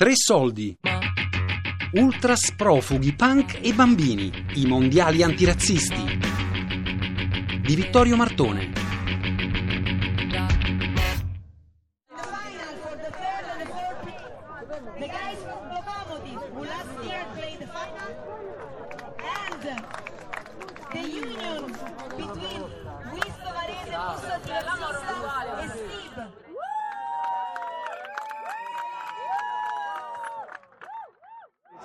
Tre soldi. Ultras profughi, punk e bambini. I mondiali antirazzisti. Di Vittorio Martone. The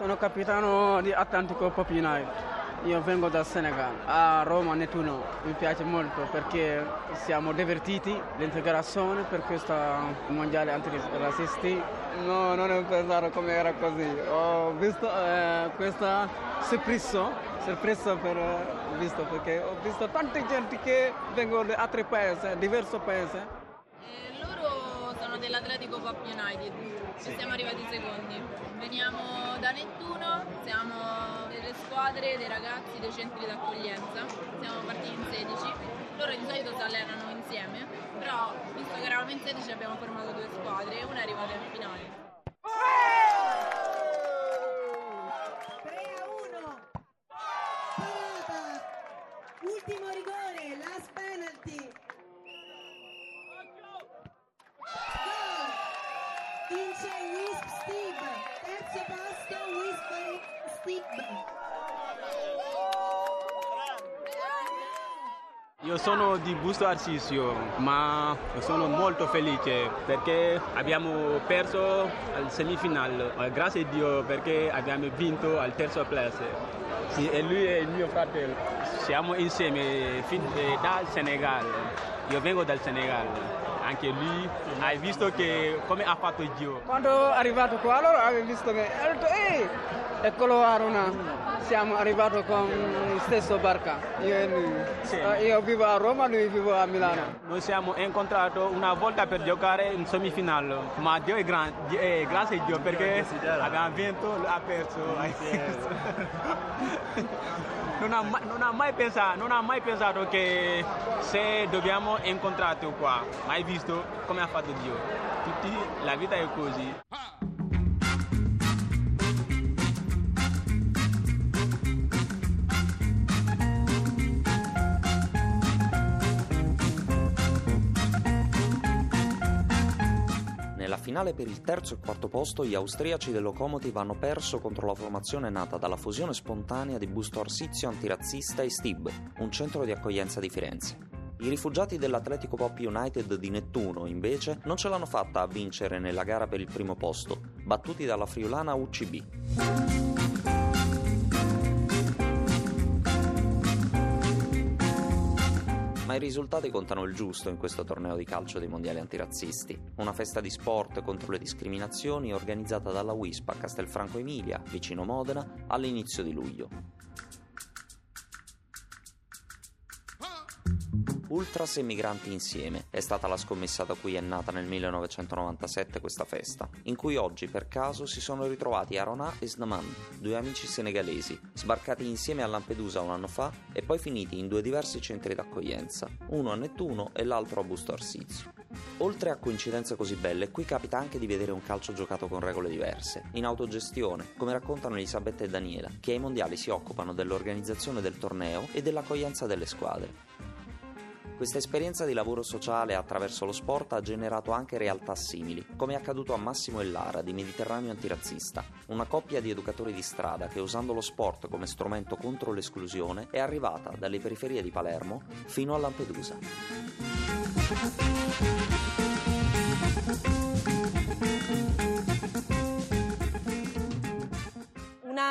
Sono capitano di Atlantico Pop. Io vengo dal Senegal. A Roma Nettuno mi piace molto perché siamo divertiti, l'integrazione per questa mondiale antirazzisti. No, non ho pensato come era così. Ho visto eh, questa sorpresa, sorpresa per eh, visto perché ho visto tante gente che vengono da altri paesi, diversi paesi. Dell'Atletico Pop United, ci siamo arrivati secondi. Veniamo da Nettuno, siamo delle squadre, dei ragazzi, dei centri d'accoglienza, siamo partiti in 16. Loro di solito si allenano insieme, però visto che eravamo in 16 abbiamo formato due squadre e una è arrivata in finale. Sono di Busto Arsizio, ma sono molto felice perché abbiamo perso al semifinale. Grazie a Dio perché abbiamo vinto al terzo place. Sì, e lui è il mio fratello. Siamo insieme eh, dal Senegal. Io vengo dal Senegal. Anche lui hai visto che come ha fatto Dio. Quando è arrivato qua, allora avevo visto che ho detto, ehi, eccolo Aruna. Siamo arrivati con la stessa barca, io. Sì. Eh, Io vivo a Roma, lui vive a Milano. Noi siamo incontrati una volta per giocare in semifinale, ma Dio è grande, eh, grazie a Dio perché abbiamo vinto, ha perso. non, ha mai, non ha mai pensato, non ha mai pensato che se dobbiamo incontrarti qua, ma hai visto come ha fatto Dio. Tutti, la vita è così. Nella finale per il terzo e quarto posto gli austriaci del Lokomotiv hanno perso contro la formazione nata dalla fusione spontanea di Busto Arsizio antirazzista e Stib, un centro di accoglienza di Firenze. I rifugiati dell'Atletico Pop United di Nettuno, invece, non ce l'hanno fatta a vincere nella gara per il primo posto, battuti dalla friulana UCB. Ma i risultati contano il giusto in questo torneo di calcio dei mondiali antirazzisti. Una festa di sport contro le discriminazioni organizzata dalla WISP a Castelfranco Emilia, vicino Modena, all'inizio di luglio. Ultras e migranti insieme è stata la scommessa da cui è nata nel 1997 questa festa, in cui oggi per caso si sono ritrovati Arona e Snaman, due amici senegalesi, sbarcati insieme a Lampedusa un anno fa e poi finiti in due diversi centri d'accoglienza, uno a Nettuno e l'altro a Busto Arsizio. Oltre a coincidenze così belle, qui capita anche di vedere un calcio giocato con regole diverse, in autogestione, come raccontano Elisabetta e Daniela, che ai mondiali si occupano dell'organizzazione del torneo e dell'accoglienza delle squadre. Questa esperienza di lavoro sociale attraverso lo sport ha generato anche realtà simili, come è accaduto a Massimo e Lara di Mediterraneo Antirazzista, una coppia di educatori di strada che usando lo sport come strumento contro l'esclusione è arrivata dalle periferie di Palermo fino a Lampedusa.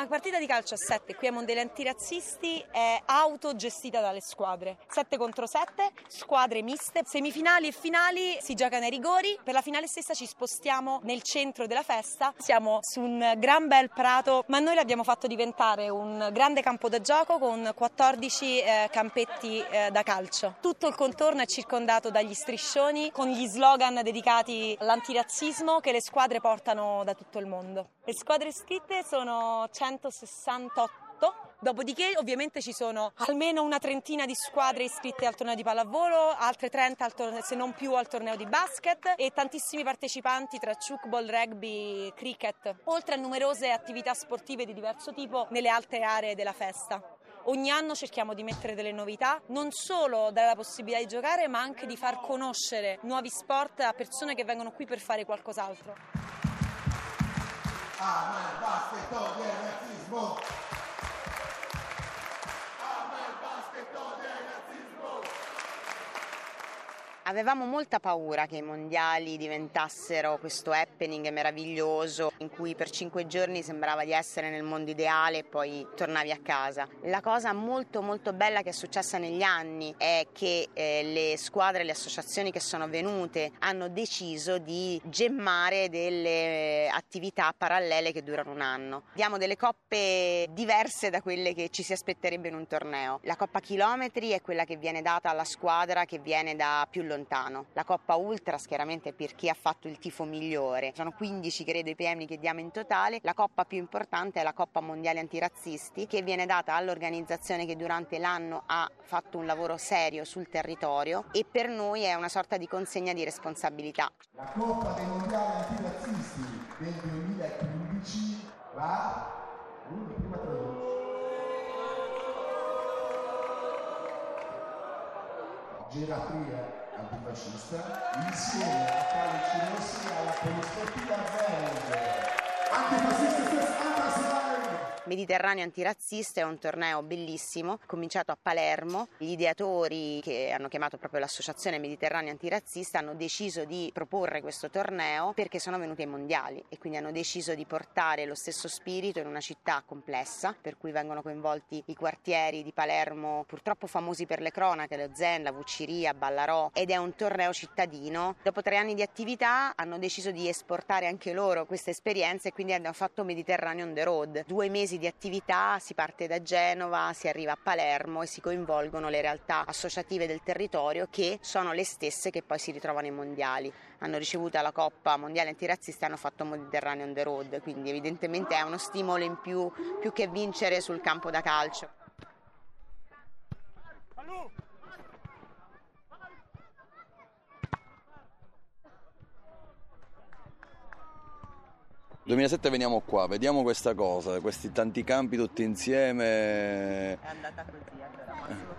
Una partita di calcio a 7 qui ai Mondiali Antirazzisti è autogestita dalle squadre. 7 contro 7, squadre miste, semifinali e finali si giocano ai rigori. Per la finale stessa ci spostiamo nel centro della festa. Siamo su un gran bel prato, ma noi l'abbiamo fatto diventare un grande campo da gioco con 14 eh, campetti eh, da calcio. Tutto il contorno è circondato dagli striscioni con gli slogan dedicati all'antirazzismo che le squadre portano da tutto il mondo. Le squadre iscritte sono 168 Dopodiché ovviamente ci sono almeno una trentina di squadre iscritte al torneo di pallavolo, altre 30 torneo, se non più al torneo di basket e tantissimi partecipanti tra chukball, rugby, cricket, oltre a numerose attività sportive di diverso tipo nelle altre aree della festa. Ogni anno cerchiamo di mettere delle novità, non solo dare la possibilità di giocare, ma anche di far conoscere nuovi sport a persone che vengono qui per fare qualcos'altro. Ama il basket, odia il razzismo. Avevamo molta paura che i mondiali diventassero questo happening meraviglioso in cui per cinque giorni sembrava di essere nel mondo ideale e poi tornavi a casa. La cosa molto molto bella che è successa negli anni è che eh, le squadre, le associazioni che sono venute hanno deciso di gemmare delle attività parallele che durano un anno. Diamo delle coppe diverse da quelle che ci si aspetterebbe in un torneo. La coppa chilometri è quella che viene data alla squadra che viene da più lontano lontano. La Coppa Ultras chiaramente per chi ha fatto il tifo migliore. Sono 15 credo i premi che diamo in totale. La Coppa più importante è la Coppa Mondiale Antirazzisti che viene data all'organizzazione che durante l'anno ha fatto un lavoro serio sul territorio e per noi è una sorta di consegna di responsabilità. La Coppa dei Mondiali Antirazzisti del 2015 va... Geratria antifascista insieme a Calici Rossi alla Polisportiva Zerg. Mediterraneo Antirazzista è un torneo bellissimo, cominciato a Palermo. Gli ideatori, che hanno chiamato proprio l'associazione Mediterraneo Antirazzista, hanno deciso di proporre questo torneo perché sono venuti ai mondiali e quindi hanno deciso di portare lo stesso spirito in una città complessa, per cui vengono coinvolti i quartieri di Palermo, purtroppo famosi per le cronache, lo Zen, la Vucciria, Ballarò, ed è un torneo cittadino. Dopo tre anni di attività hanno deciso di esportare anche loro queste esperienze e quindi hanno fatto Mediterraneo on the road. Due mesi di attività, si parte da Genova, si arriva a Palermo e si coinvolgono le realtà associative del territorio che sono le stesse che poi si ritrovano ai mondiali. Hanno ricevuto la Coppa Mondiale Antirazzista e hanno fatto Mediterraneo on the road, quindi evidentemente è uno stimolo in più più che vincere sul campo da calcio. 2007 veniamo qua, vediamo questa cosa, questi tanti campi tutti insieme. È andata così, allora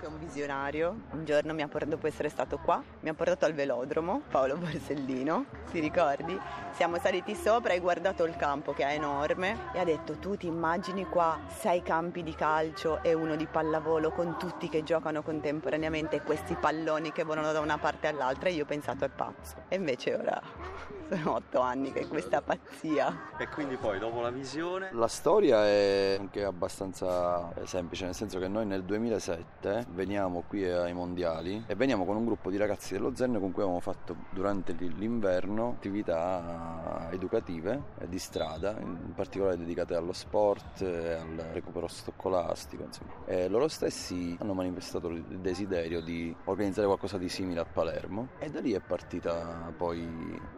che è un visionario, un giorno mi ha portato, dopo essere stato qua, mi ha portato al velodromo, Paolo Borsellino, ti ricordi? Siamo saliti sopra e guardato il campo che è enorme e ha detto tu ti immagini qua sei campi di calcio e uno di pallavolo con tutti che giocano contemporaneamente e questi palloni che volano da una parte all'altra e io ho pensato è pazzo. E invece ora sono otto anni che è questa pazzia. E quindi poi dopo la visione... La storia è anche abbastanza semplice, nel senso che noi nel 2007 veniamo qui ai mondiali e veniamo con un gruppo di ragazzi dello Zen con cui avevamo fatto durante l'inverno attività educative di strada, in particolare dedicate allo sport e al recupero scolastico. Insomma. E loro stessi hanno manifestato il desiderio di organizzare qualcosa di simile a Palermo e da lì è partita poi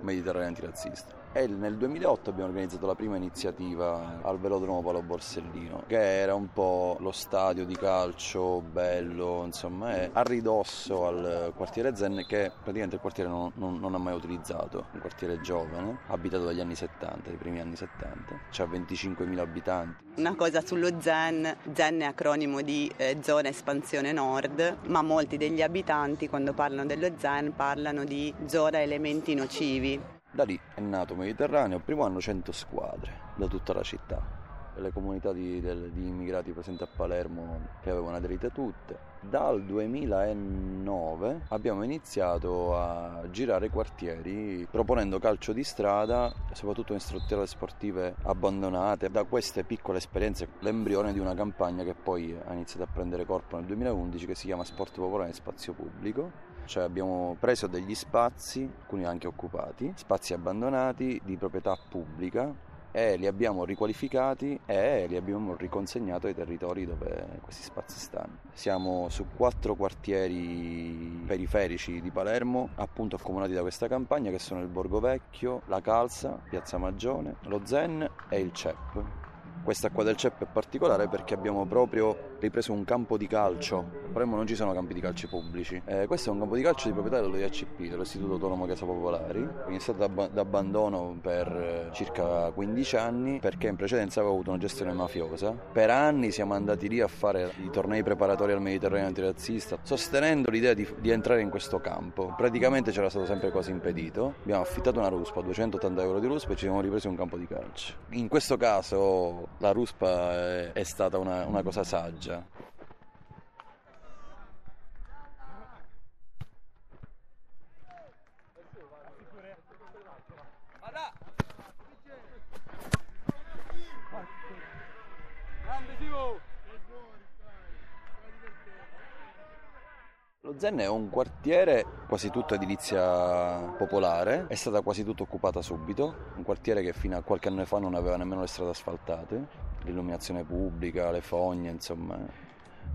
Mediterraneo Antirazzista. E nel 2008 abbiamo organizzato la prima iniziativa al velodromo Paolo Borsellino, che era un po' lo stadio di calcio bello, insomma, è a ridosso al quartiere Zen, che praticamente il quartiere non, non, non ha mai utilizzato, un quartiere giovane, abitato dagli anni 70, dai primi anni 70, c'ha 25.000 abitanti. Una cosa sullo Zen, Zen è acronimo di eh, zona espansione nord, ma molti degli abitanti quando parlano dello Zen parlano di zona elementi nocivi. Da lì è nato Mediterraneo, primo anno 100 squadre da tutta la città, le comunità di, di, immigrati presenti a Palermo che avevano aderito tutte. Dal 2009 abbiamo iniziato a girare quartieri proponendo calcio di strada, soprattutto in strutture sportive abbandonate. Da queste piccole esperienze l'embrione di una campagna che poi ha iniziato a prendere corpo nel 2011 che si chiama Sport Popolare e Spazio Pubblico cioè abbiamo preso degli spazi, alcuni anche occupati, spazi abbandonati di proprietà pubblica e li abbiamo riqualificati e li abbiamo riconsegnato ai territori dove questi spazi stanno. Siamo su quattro quartieri periferici di Palermo, appunto accomunati da questa campagna, che sono il Borgo Vecchio, la Calza, Piazza Magione, lo Zen e il CEP. Questa qua del CEP è particolare perché abbiamo proprio ripreso un campo di calcio. A Palermo non ci sono campi di calcio pubblici. Eh, questo è un campo di calcio di proprietà dello IACP, dell'Istituto Autonomo Casa Popolari, in stato d'ab- d'abbandono per eh, circa 15 anni perché in precedenza aveva avuto una gestione mafiosa. Per anni siamo andati lì a fare i tornei preparatori al Mediterraneo antirazzista, sostenendo l'idea di, di entrare in questo campo. Praticamente c'era stato sempre quasi impedito. Abbiamo affittato una ruspa, 280 euro di ruspa e ci siamo ripresi un campo di calcio. In questo caso la ruspa è, è stata una, una cosa saggia. Lo Zen è un quartiere quasi tutto edilizia popolare, è stata quasi tutto occupata subito, un quartiere che fino a qualche anno fa non aveva nemmeno le strade asfaltate, l'illuminazione pubblica, le fogne, insomma.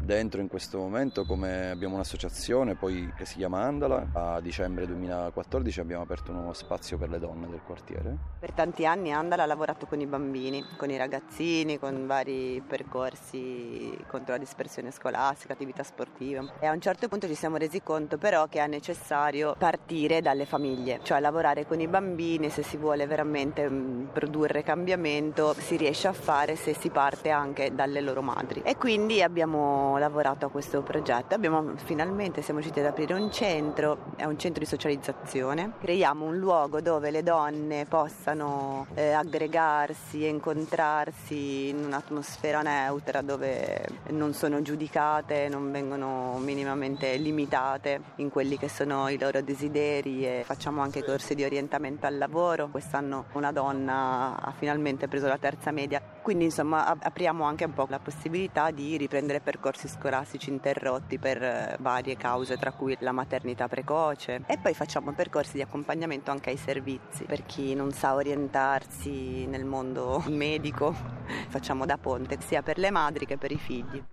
Dentro in questo momento come abbiamo un'associazione che si chiama Andala, a dicembre 2014 abbiamo aperto uno spazio per le donne del quartiere. Per tanti anni Andala ha lavorato con i bambini, con i ragazzini, con vari percorsi contro la dispersione scolastica, attività sportive e a un certo punto ci siamo resi conto però che è necessario partire dalle famiglie, cioè lavorare con i bambini se si vuole veramente mh, produrre cambiamento si riesce a fare se si parte anche dalle loro madri. E quindi abbiamo lavorato a questo progetto. Abbiamo finalmente siamo riusciti ad aprire un centro, è un centro di socializzazione. Creiamo un luogo dove le donne possano eh, aggregarsi, incontrarsi in un'atmosfera neutra dove non sono giudicate, non vengono minimamente limitate in quelli che sono i loro desideri e facciamo anche corsi di orientamento al lavoro. Quest'anno una donna ha finalmente preso la terza media, quindi insomma apriamo anche un po' la possibilità di riprendere percorsi scolastici interrotti per eh, varie cause, tra cui la maternità precoce. E poi facciamo percorsi di accompagnamento anche ai servizi per chi non sa orientarsi nel mondo medico. Facciamo da ponte sia per le madri che per i figli.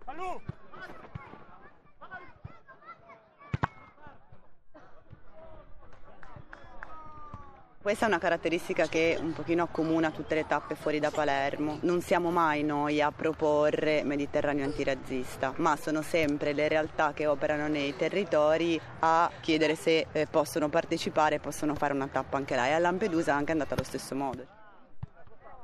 Questa è una caratteristica che un pochino accomuna tutte le tappe fuori da Palermo. Non siamo mai noi a proporre Mediterraneo antirazzista, ma sono sempre le realtà che operano nei territori a chiedere se eh, possono partecipare e possono fare una tappa anche là. E a Lampedusa è anche andata allo stesso modo.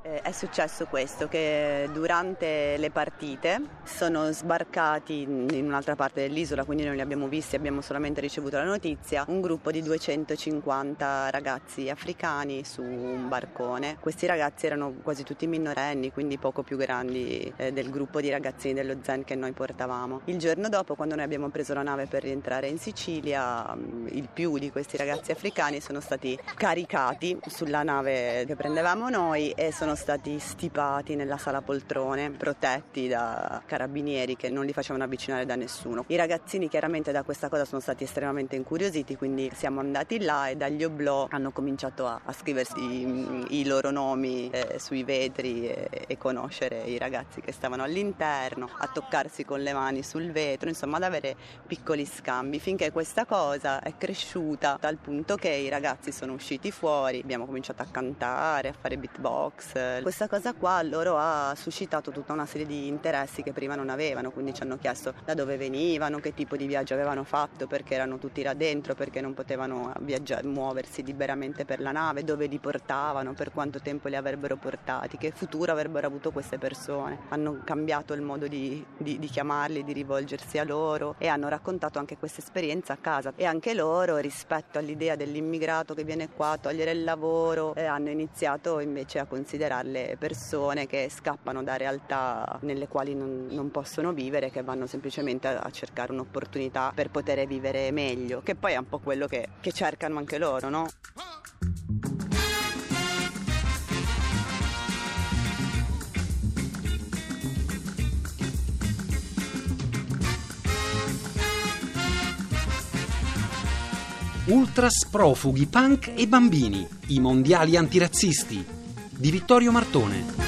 Eh, È successo questo, che durante le partite sono sbarcati in un'altra parte dell'isola, quindi non li abbiamo visti, abbiamo solamente ricevuto la notizia, un gruppo di 250 ragazzi africani su un barcone. Questi ragazzi erano quasi tutti minorenni, quindi poco più grandi eh, del gruppo di ragazzini dello Zen che noi portavamo. Il giorno dopo, quando noi abbiamo preso la nave per rientrare in Sicilia, mh, il più di questi ragazzi africani sono stati caricati sulla nave che prendevamo noi e sono stati stipati nella sala poltrone, protetti da carabinieri che non li facevano avvicinare da nessuno. I ragazzini chiaramente da questa cosa sono stati estremamente incuriositi, quindi siamo andati là e dagli oblò hanno cominciato a, a scriversi i, i loro nomi eh, sui vetri e, e conoscere i ragazzi che stavano all'interno, a toccarsi con le mani sul vetro, insomma ad avere piccoli scambi, finché questa cosa è cresciuta dal punto che i ragazzi sono usciti fuori, abbiamo cominciato a cantare, a fare beatbox, questa cosa qua loro ha suscitato tutta una serie di interessi che prima non avevano, quindi ci hanno chiesto da dove venivano, che tipo di viaggio avevano fatto, perché erano tutti là dentro, perché non potevano viaggiare, muoversi liberamente per la nave, dove li portavano, per quanto tempo li avrebbero portati, che futuro avrebbero avuto queste persone. Hanno cambiato il modo di, di, di chiamarli, di rivolgersi a loro e hanno raccontato anche questa esperienza a casa e anche loro rispetto all'idea dell'immigrato che viene qua a togliere il lavoro eh, hanno iniziato invece a considerare le persone che scappano da realtà nelle quali non, non possono vivere, che vanno semplicemente a, a, cercare un'opportunità per poter vivere meglio, che poi è un po' quello che, che cercano anche loro, no? Ultras profughi, punk e bambini, i mondiali antirazzisti di Vittorio Martone.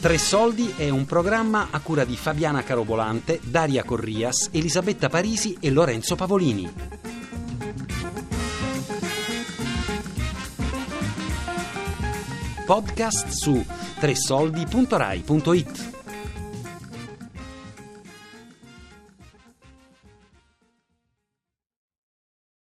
Tre Soldi è un programma a cura di Fabiana Carobolante, Daria Corrias, Elisabetta Parisi e Lorenzo Pavolini. podcast su tressoldi.rai.it.